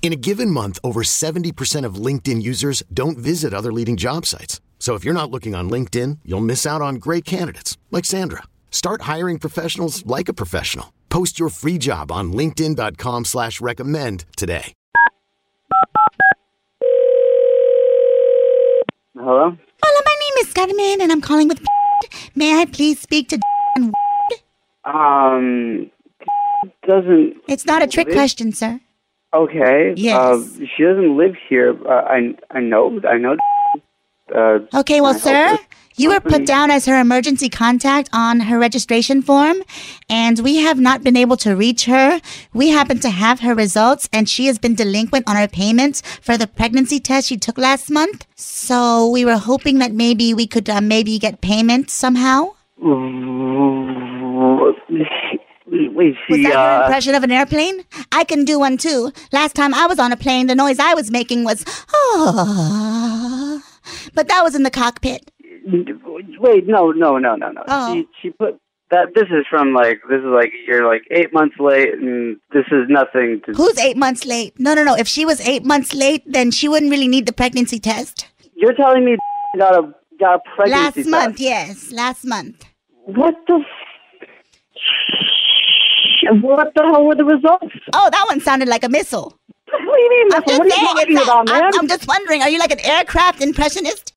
In a given month, over 70% of LinkedIn users don't visit other leading job sites. So if you're not looking on LinkedIn, you'll miss out on great candidates like Sandra. Start hiring professionals like a professional. Post your free job on LinkedIn.com slash recommend today. Hello? Hola, my name is Carmen, and I'm calling with. May I please speak to? Um, doesn't. It's not a trick question, sir. Okay. Yes. Uh, she doesn't live here. Uh, I I know. I know. Uh, Okay, well, Can I help sir, you? you were put down as her emergency contact on her registration form, and we have not been able to reach her. We happen to have her results, and she has been delinquent on her payments for the pregnancy test she took last month. So we were hoping that maybe we could uh, maybe get payment somehow. Wait, Was she. that your Uh, impression of an airplane? I can do one too. Last time I was on a plane, the noise I was making was oh, but that was in the cockpit. wait, no, no, no, no, no. Oh. She she put that. This is from like this is like you're like eight months late, and this is nothing to. Who's eight months late? No, no, no. If she was eight months late, then she wouldn't really need the pregnancy test. You're telling me got a got a pregnancy test. last test. month, yes, last month. What the? What the hell were the results? Oh, that one sounded like a missile. What do you mean? I'm just what are you talking It's about, man? I'm, I'm just wondering. Are you like an aircraft impressionist?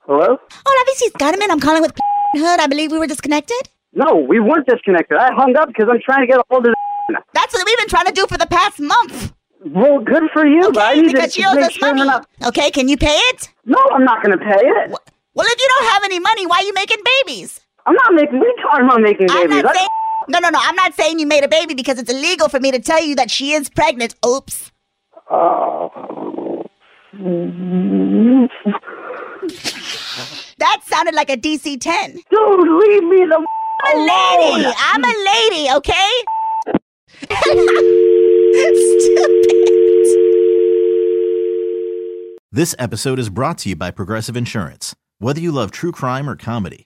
Hello? Hola, this is Carmen. I'm calling with Hood. I believe we were disconnected. No, we weren't disconnected. I hung up because I'm trying to get a hold of. That's what we've been trying to do for the past month. Well, good for you, but I need because to she owes us money. Okay, can you pay it? No, I'm not going to pay it. Well, if you don't have any money, why are you making babies? I'm not making. We talking about making I'm babies. not saying. No, no, no. I'm not saying you made a baby because it's illegal for me to tell you that she is pregnant. Oops. Oh. That sounded like a DC 10. Dude, leave me the I'm a alone. lady. I'm a lady, okay? Stupid. This episode is brought to you by Progressive Insurance. Whether you love true crime or comedy,